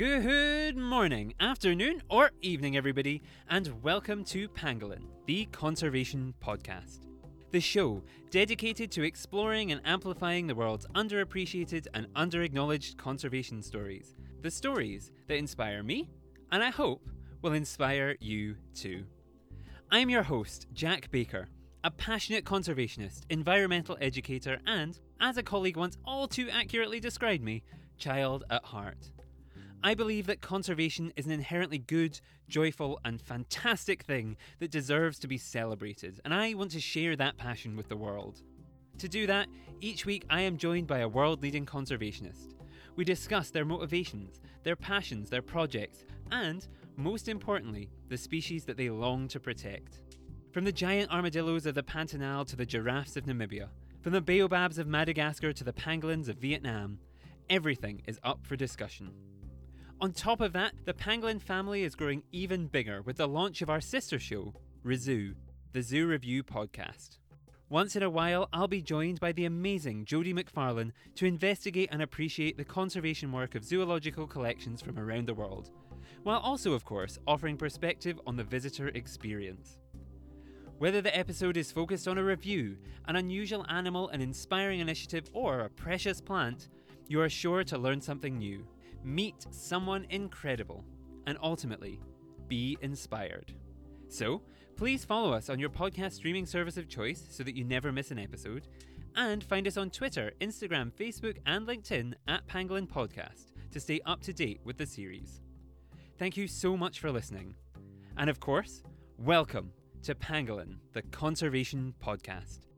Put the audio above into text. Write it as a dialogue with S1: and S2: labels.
S1: Good morning, afternoon, or evening, everybody, and welcome to Pangolin, the Conservation Podcast. The show dedicated to exploring and amplifying the world's underappreciated and underacknowledged conservation stories. The stories that inspire me, and I hope will inspire you too. I'm your host, Jack Baker, a passionate conservationist, environmental educator, and, as a colleague once all too accurately described me, child at heart. I believe that conservation is an inherently good, joyful, and fantastic thing that deserves to be celebrated, and I want to share that passion with the world. To do that, each week I am joined by a world leading conservationist. We discuss their motivations, their passions, their projects, and, most importantly, the species that they long to protect. From the giant armadillos of the Pantanal to the giraffes of Namibia, from the baobabs of Madagascar to the pangolins of Vietnam, everything is up for discussion. On top of that, the pangolin family is growing even bigger with the launch of our sister show, Rizoo, the Zoo Review podcast. Once in a while, I'll be joined by the amazing Jodie McFarlane to investigate and appreciate the conservation work of zoological collections from around the world, while also, of course, offering perspective on the visitor experience. Whether the episode is focused on a review, an unusual animal, an inspiring initiative, or a precious plant, you are sure to learn something new meet someone incredible, and ultimately be inspired. So, please follow us on your podcast streaming service of choice so that you never miss an episode, and find us on Twitter, Instagram, Facebook, and LinkedIn at Pangolin Podcast to stay up to date with the series. Thank you so much for listening. And of course, welcome to Pangolin, the Conservation Podcast.